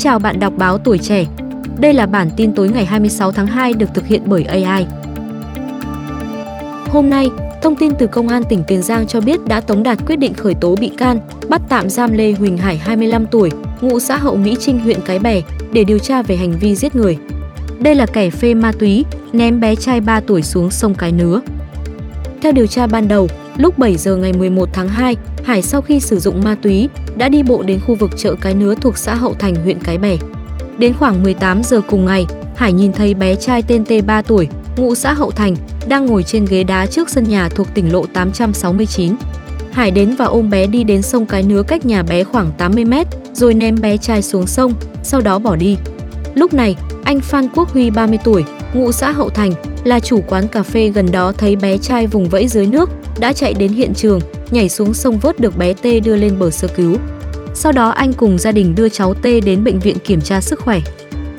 chào bạn đọc báo tuổi trẻ. Đây là bản tin tối ngày 26 tháng 2 được thực hiện bởi AI. Hôm nay, thông tin từ Công an tỉnh Tiền Giang cho biết đã tống đạt quyết định khởi tố bị can, bắt tạm giam Lê Huỳnh Hải 25 tuổi, ngụ xã Hậu Mỹ Trinh huyện Cái Bè để điều tra về hành vi giết người. Đây là kẻ phê ma túy, ném bé trai 3 tuổi xuống sông Cái Nứa. Theo điều tra ban đầu, lúc 7 giờ ngày 11 tháng 2, Hải sau khi sử dụng ma túy đã đi bộ đến khu vực chợ Cái Nứa thuộc xã Hậu Thành huyện Cái Bè. Đến khoảng 18 giờ cùng ngày, Hải nhìn thấy bé trai tên T 3 tuổi, ngụ xã Hậu Thành, đang ngồi trên ghế đá trước sân nhà thuộc tỉnh lộ 869. Hải đến và ôm bé đi đến sông Cái Nứa cách nhà bé khoảng 80 mét, rồi ném bé trai xuống sông, sau đó bỏ đi. Lúc này, anh Phan Quốc Huy 30 tuổi, ngụ xã Hậu Thành, là chủ quán cà phê gần đó thấy bé trai vùng vẫy dưới nước, đã chạy đến hiện trường, nhảy xuống sông vớt được bé T đưa lên bờ sơ cứu. Sau đó anh cùng gia đình đưa cháu T đến bệnh viện kiểm tra sức khỏe.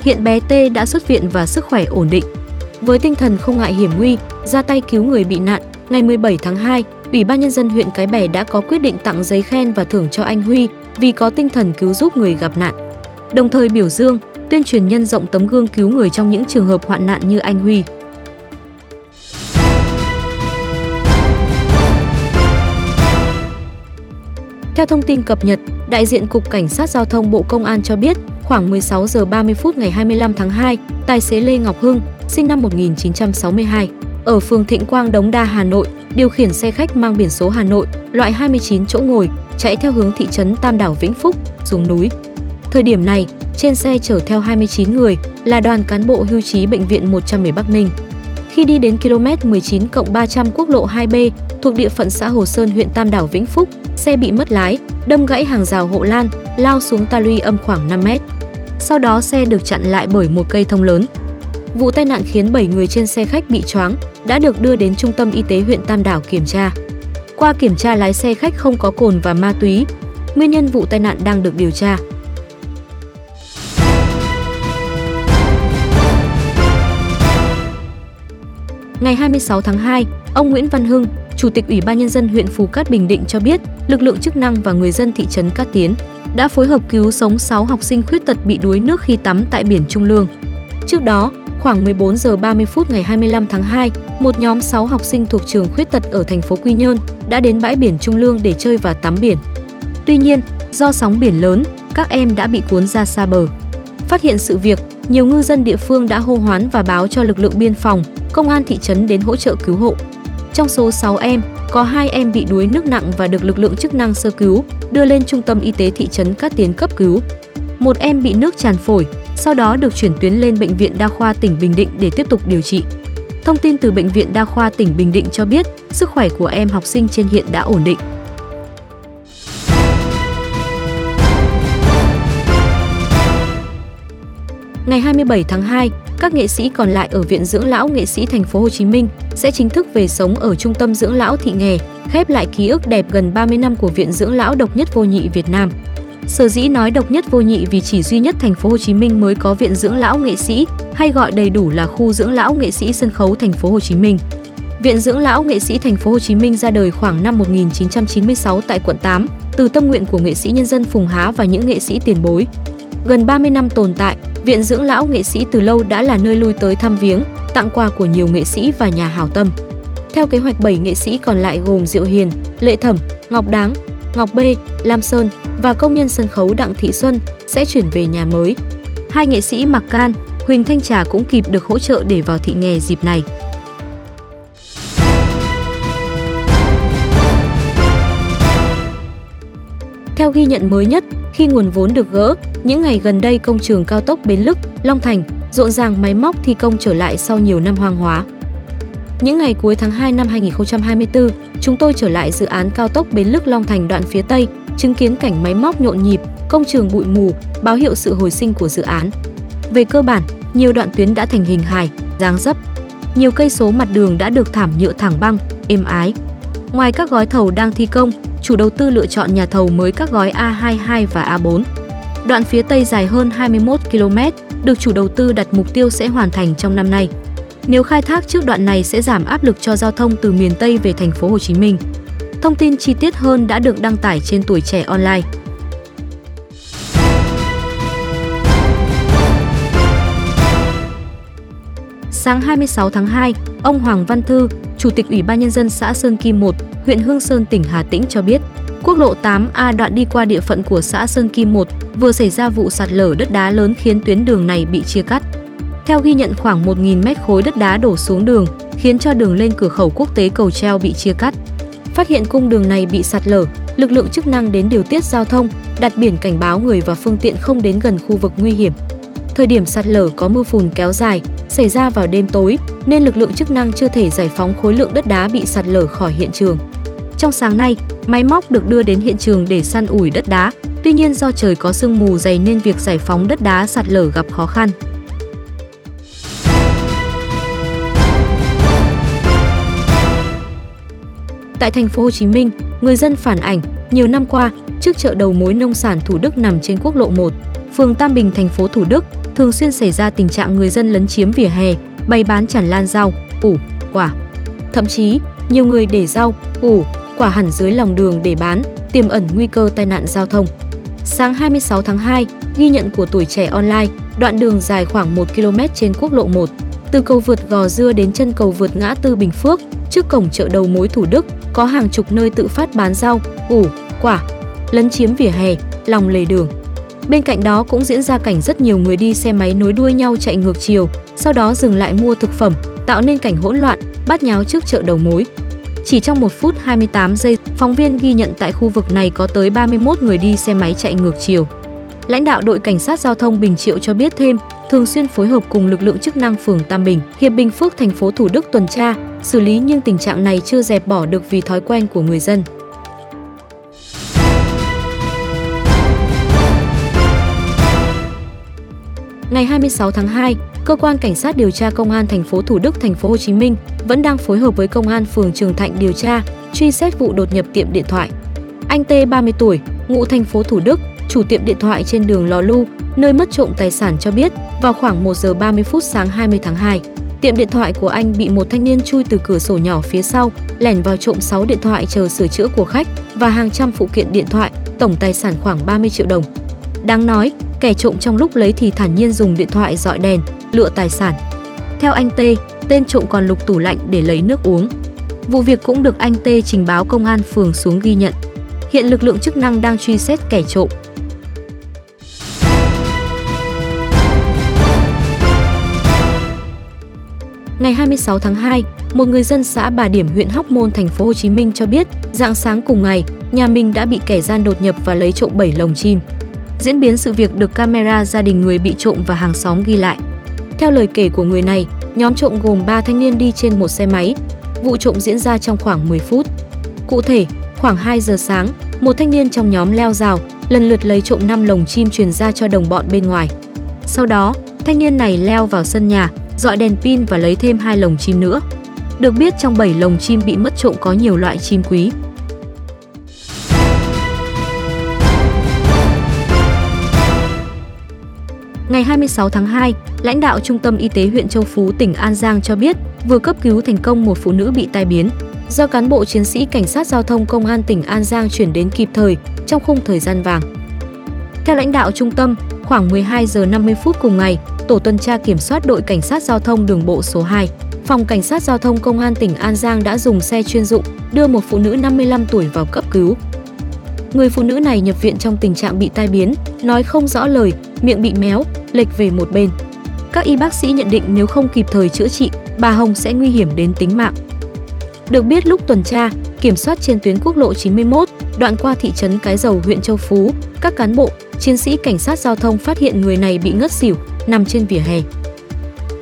Hiện bé T đã xuất viện và sức khỏe ổn định. Với tinh thần không ngại hiểm nguy, ra tay cứu người bị nạn, ngày 17 tháng 2, Ủy ban nhân dân huyện Cái Bè đã có quyết định tặng giấy khen và thưởng cho anh Huy vì có tinh thần cứu giúp người gặp nạn. Đồng thời biểu dương, tuyên truyền nhân rộng tấm gương cứu người trong những trường hợp hoạn nạn như anh Huy. Theo thông tin cập nhật, đại diện Cục Cảnh sát Giao thông Bộ Công an cho biết, khoảng 16 giờ 30 phút ngày 25 tháng 2, tài xế Lê Ngọc Hưng, sinh năm 1962, ở phường Thịnh Quang Đống Đa, Hà Nội, điều khiển xe khách mang biển số Hà Nội, loại 29 chỗ ngồi, chạy theo hướng thị trấn Tam Đảo Vĩnh Phúc, xuống núi. Thời điểm này, trên xe chở theo 29 người là đoàn cán bộ hưu trí Bệnh viện 110 Bắc Ninh. Khi đi đến km 19 300 quốc lộ 2B thuộc địa phận xã Hồ Sơn huyện Tam Đảo Vĩnh Phúc, xe bị mất lái, đâm gãy hàng rào hộ lan, lao xuống ta luy âm khoảng 5 mét. Sau đó xe được chặn lại bởi một cây thông lớn. Vụ tai nạn khiến 7 người trên xe khách bị choáng, đã được đưa đến trung tâm y tế huyện Tam Đảo kiểm tra. Qua kiểm tra lái xe khách không có cồn và ma túy, nguyên nhân vụ tai nạn đang được điều tra. Ngày 26 tháng 2, ông Nguyễn Văn Hưng, Chủ tịch Ủy ban Nhân dân huyện Phú Cát Bình Định cho biết, lực lượng chức năng và người dân thị trấn Cát Tiến đã phối hợp cứu sống 6 học sinh khuyết tật bị đuối nước khi tắm tại biển Trung Lương. Trước đó, khoảng 14 giờ 30 phút ngày 25 tháng 2, một nhóm 6 học sinh thuộc trường khuyết tật ở thành phố Quy Nhơn đã đến bãi biển Trung Lương để chơi và tắm biển. Tuy nhiên, do sóng biển lớn, các em đã bị cuốn ra xa bờ. Phát hiện sự việc, nhiều ngư dân địa phương đã hô hoán và báo cho lực lượng biên phòng, công an thị trấn đến hỗ trợ cứu hộ. Trong số 6 em, có 2 em bị đuối nước nặng và được lực lượng chức năng sơ cứu, đưa lên trung tâm y tế thị trấn Cát Tiến cấp cứu. Một em bị nước tràn phổi, sau đó được chuyển tuyến lên bệnh viện đa khoa tỉnh Bình Định để tiếp tục điều trị. Thông tin từ bệnh viện đa khoa tỉnh Bình Định cho biết, sức khỏe của em học sinh trên hiện đã ổn định. Ngày 27 tháng 2, các nghệ sĩ còn lại ở Viện Dưỡng lão Nghệ sĩ Thành phố Hồ Chí Minh sẽ chính thức về sống ở Trung tâm Dưỡng lão Thị Nghè, khép lại ký ức đẹp gần 30 năm của Viện Dưỡng lão độc nhất vô nhị Việt Nam. Sở dĩ nói độc nhất vô nhị vì chỉ duy nhất Thành phố Hồ Chí Minh mới có Viện Dưỡng lão Nghệ sĩ, hay gọi đầy đủ là khu Dưỡng lão Nghệ sĩ sân khấu Thành phố Hồ Chí Minh. Viện Dưỡng lão Nghệ sĩ Thành phố Hồ Chí Minh ra đời khoảng năm 1996 tại quận 8, từ tâm nguyện của nghệ sĩ nhân dân Phùng Há và những nghệ sĩ tiền bối. Gần 30 năm tồn tại, Viện Dưỡng lão nghệ sĩ từ lâu đã là nơi lui tới thăm viếng, tặng quà của nhiều nghệ sĩ và nhà hảo tâm. Theo kế hoạch 7 nghệ sĩ còn lại gồm Diệu Hiền, Lệ Thẩm, Ngọc Đáng, Ngọc B, Lam Sơn và công nhân sân khấu Đặng Thị Xuân sẽ chuyển về nhà mới. Hai nghệ sĩ Mạc Can, Huỳnh Thanh Trà cũng kịp được hỗ trợ để vào thị nghề dịp này. Theo ghi nhận mới nhất, khi nguồn vốn được gỡ, những ngày gần đây công trường cao tốc Bến Lức, Long Thành rộn ràng máy móc thi công trở lại sau nhiều năm hoang hóa. Những ngày cuối tháng 2 năm 2024, chúng tôi trở lại dự án cao tốc Bến Lức Long Thành đoạn phía Tây, chứng kiến cảnh máy móc nhộn nhịp, công trường bụi mù, báo hiệu sự hồi sinh của dự án. Về cơ bản, nhiều đoạn tuyến đã thành hình hài, dáng dấp. Nhiều cây số mặt đường đã được thảm nhựa thẳng băng, êm ái. Ngoài các gói thầu đang thi công, chủ đầu tư lựa chọn nhà thầu mới các gói A22 và A4. Đoạn phía Tây dài hơn 21 km, được chủ đầu tư đặt mục tiêu sẽ hoàn thành trong năm nay. Nếu khai thác trước đoạn này sẽ giảm áp lực cho giao thông từ miền Tây về thành phố Hồ Chí Minh. Thông tin chi tiết hơn đã được đăng tải trên Tuổi trẻ online. Sáng 26 tháng 2, ông Hoàng Văn Thư, Chủ tịch Ủy ban Nhân dân xã Sơn Kim 1, huyện Hương Sơn, tỉnh Hà Tĩnh cho biết, quốc lộ 8A đoạn đi qua địa phận của xã Sơn Kim 1 vừa xảy ra vụ sạt lở đất đá lớn khiến tuyến đường này bị chia cắt. Theo ghi nhận khoảng 1.000 mét khối đất đá đổ xuống đường, khiến cho đường lên cửa khẩu quốc tế cầu treo bị chia cắt. Phát hiện cung đường này bị sạt lở, lực lượng chức năng đến điều tiết giao thông, đặt biển cảnh báo người và phương tiện không đến gần khu vực nguy hiểm. Thời điểm sạt lở có mưa phùn kéo dài, xảy ra vào đêm tối, nên lực lượng chức năng chưa thể giải phóng khối lượng đất đá bị sạt lở khỏi hiện trường. Trong sáng nay, máy móc được đưa đến hiện trường để săn ủi đất đá, tuy nhiên do trời có sương mù dày nên việc giải phóng đất đá sạt lở gặp khó khăn. Tại thành phố Hồ Chí Minh, người dân phản ảnh nhiều năm qua, trước chợ đầu mối nông sản Thủ Đức nằm trên quốc lộ 1, phường Tam Bình, thành phố Thủ Đức, thường xuyên xảy ra tình trạng người dân lấn chiếm vỉa hè, bày bán tràn lan rau, củ, quả. Thậm chí, nhiều người để rau, củ, quả hẳn dưới lòng đường để bán, tiềm ẩn nguy cơ tai nạn giao thông. Sáng 26 tháng 2, ghi nhận của tuổi trẻ online, đoạn đường dài khoảng 1 km trên quốc lộ 1, từ cầu vượt Gò Dưa đến chân cầu vượt ngã tư Bình Phước, trước cổng chợ đầu mối Thủ Đức, có hàng chục nơi tự phát bán rau, củ, quả, lấn chiếm vỉa hè, lòng lề đường. Bên cạnh đó cũng diễn ra cảnh rất nhiều người đi xe máy nối đuôi nhau chạy ngược chiều, sau đó dừng lại mua thực phẩm, tạo nên cảnh hỗn loạn, bắt nháo trước chợ đầu mối. Chỉ trong 1 phút 28 giây, phóng viên ghi nhận tại khu vực này có tới 31 người đi xe máy chạy ngược chiều. Lãnh đạo đội cảnh sát giao thông Bình Triệu cho biết thêm, thường xuyên phối hợp cùng lực lượng chức năng phường Tam Bình, Hiệp Bình Phước thành phố Thủ Đức tuần tra, xử lý nhưng tình trạng này chưa dẹp bỏ được vì thói quen của người dân. Ngày 26 tháng 2, cơ quan cảnh sát điều tra công an thành phố Thủ Đức, thành phố Hồ Chí Minh vẫn đang phối hợp với công an phường Trường Thạnh điều tra, truy xét vụ đột nhập tiệm điện thoại. Anh T 30 tuổi, ngụ thành phố Thủ Đức, chủ tiệm điện thoại trên đường Lò Lu, nơi mất trộm tài sản cho biết, vào khoảng 1 giờ 30 phút sáng 20 tháng 2, tiệm điện thoại của anh bị một thanh niên chui từ cửa sổ nhỏ phía sau, lẻn vào trộm 6 điện thoại chờ sửa chữa của khách và hàng trăm phụ kiện điện thoại, tổng tài sản khoảng 30 triệu đồng. Đáng nói, kẻ trộm trong lúc lấy thì thản nhiên dùng điện thoại dọi đèn, lựa tài sản. Theo anh T, tên trộm còn lục tủ lạnh để lấy nước uống. Vụ việc cũng được anh T trình báo công an phường xuống ghi nhận. Hiện lực lượng chức năng đang truy xét kẻ trộm. Ngày 26 tháng 2, một người dân xã Bà Điểm, huyện Hóc Môn, thành phố Hồ Chí Minh cho biết, dạng sáng cùng ngày, nhà mình đã bị kẻ gian đột nhập và lấy trộm 7 lồng chim. Diễn biến sự việc được camera gia đình người bị trộm và hàng xóm ghi lại. Theo lời kể của người này, nhóm trộm gồm 3 thanh niên đi trên một xe máy. Vụ trộm diễn ra trong khoảng 10 phút. Cụ thể, khoảng 2 giờ sáng, một thanh niên trong nhóm leo rào, lần lượt lấy trộm 5 lồng chim truyền ra cho đồng bọn bên ngoài. Sau đó, thanh niên này leo vào sân nhà, dọi đèn pin và lấy thêm hai lồng chim nữa. Được biết trong 7 lồng chim bị mất trộm có nhiều loại chim quý. Ngày 26 tháng 2, lãnh đạo Trung tâm Y tế huyện Châu Phú, tỉnh An Giang cho biết vừa cấp cứu thành công một phụ nữ bị tai biến do cán bộ chiến sĩ cảnh sát giao thông công an tỉnh An Giang chuyển đến kịp thời trong khung thời gian vàng. Theo lãnh đạo trung tâm, khoảng 12 giờ 50 phút cùng ngày, tổ tuần tra kiểm soát đội cảnh sát giao thông đường bộ số 2, phòng cảnh sát giao thông công an tỉnh An Giang đã dùng xe chuyên dụng đưa một phụ nữ 55 tuổi vào cấp cứu. Người phụ nữ này nhập viện trong tình trạng bị tai biến, nói không rõ lời, miệng bị méo, lệch về một bên. Các y bác sĩ nhận định nếu không kịp thời chữa trị, bà Hồng sẽ nguy hiểm đến tính mạng. Được biết lúc tuần tra, kiểm soát trên tuyến quốc lộ 91, đoạn qua thị trấn Cái Dầu, huyện Châu Phú, các cán bộ, chiến sĩ cảnh sát giao thông phát hiện người này bị ngất xỉu, nằm trên vỉa hè.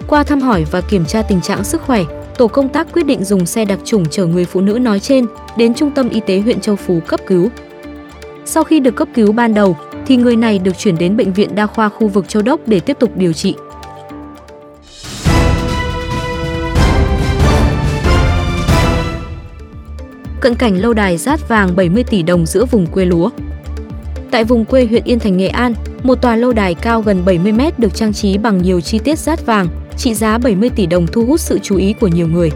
Qua thăm hỏi và kiểm tra tình trạng sức khỏe, tổ công tác quyết định dùng xe đặc trùng chở người phụ nữ nói trên đến trung tâm y tế huyện Châu Phú cấp cứu. Sau khi được cấp cứu ban đầu, thì người này được chuyển đến bệnh viện đa khoa khu vực Châu Đốc để tiếp tục điều trị. Cận cảnh lâu đài rát vàng 70 tỷ đồng giữa vùng quê lúa. Tại vùng quê huyện Yên Thành Nghệ An, một tòa lâu đài cao gần 70 mét được trang trí bằng nhiều chi tiết rát vàng, trị giá 70 tỷ đồng thu hút sự chú ý của nhiều người.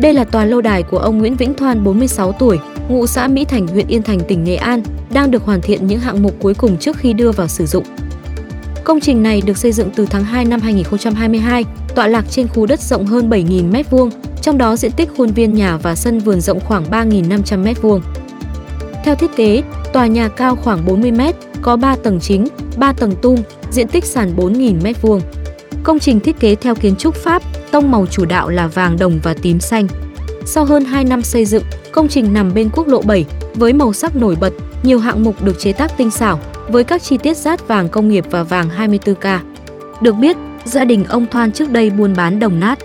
Đây là tòa lâu đài của ông Nguyễn Vĩnh Thoan 46 tuổi, ngụ xã Mỹ Thành, huyện Yên Thành, tỉnh Nghệ An, đang được hoàn thiện những hạng mục cuối cùng trước khi đưa vào sử dụng. Công trình này được xây dựng từ tháng 2 năm 2022, tọa lạc trên khu đất rộng hơn 7.000 m2, trong đó diện tích khuôn viên nhà và sân vườn rộng khoảng 3.500 m2. Theo thiết kế, tòa nhà cao khoảng 40 m, có 3 tầng chính, 3 tầng tung, diện tích sàn 4.000 m2. Công trình thiết kế theo kiến trúc Pháp, tông màu chủ đạo là vàng đồng và tím xanh. Sau hơn 2 năm xây dựng, công trình nằm bên quốc lộ 7 với màu sắc nổi bật, nhiều hạng mục được chế tác tinh xảo với các chi tiết rát vàng công nghiệp và vàng 24K. Được biết, gia đình ông Thoan trước đây buôn bán đồng nát.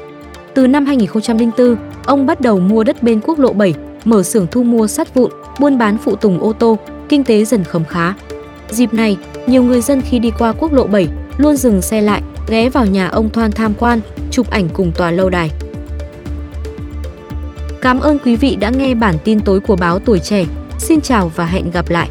Từ năm 2004, ông bắt đầu mua đất bên quốc lộ 7, mở xưởng thu mua sắt vụn, buôn bán phụ tùng ô tô, kinh tế dần khấm khá. Dịp này, nhiều người dân khi đi qua quốc lộ 7 luôn dừng xe lại, ghé vào nhà ông Thoan tham quan, chụp ảnh cùng tòa lâu đài. Cảm ơn quý vị đã nghe bản tin tối của báo Tuổi Trẻ. Xin chào và hẹn gặp lại!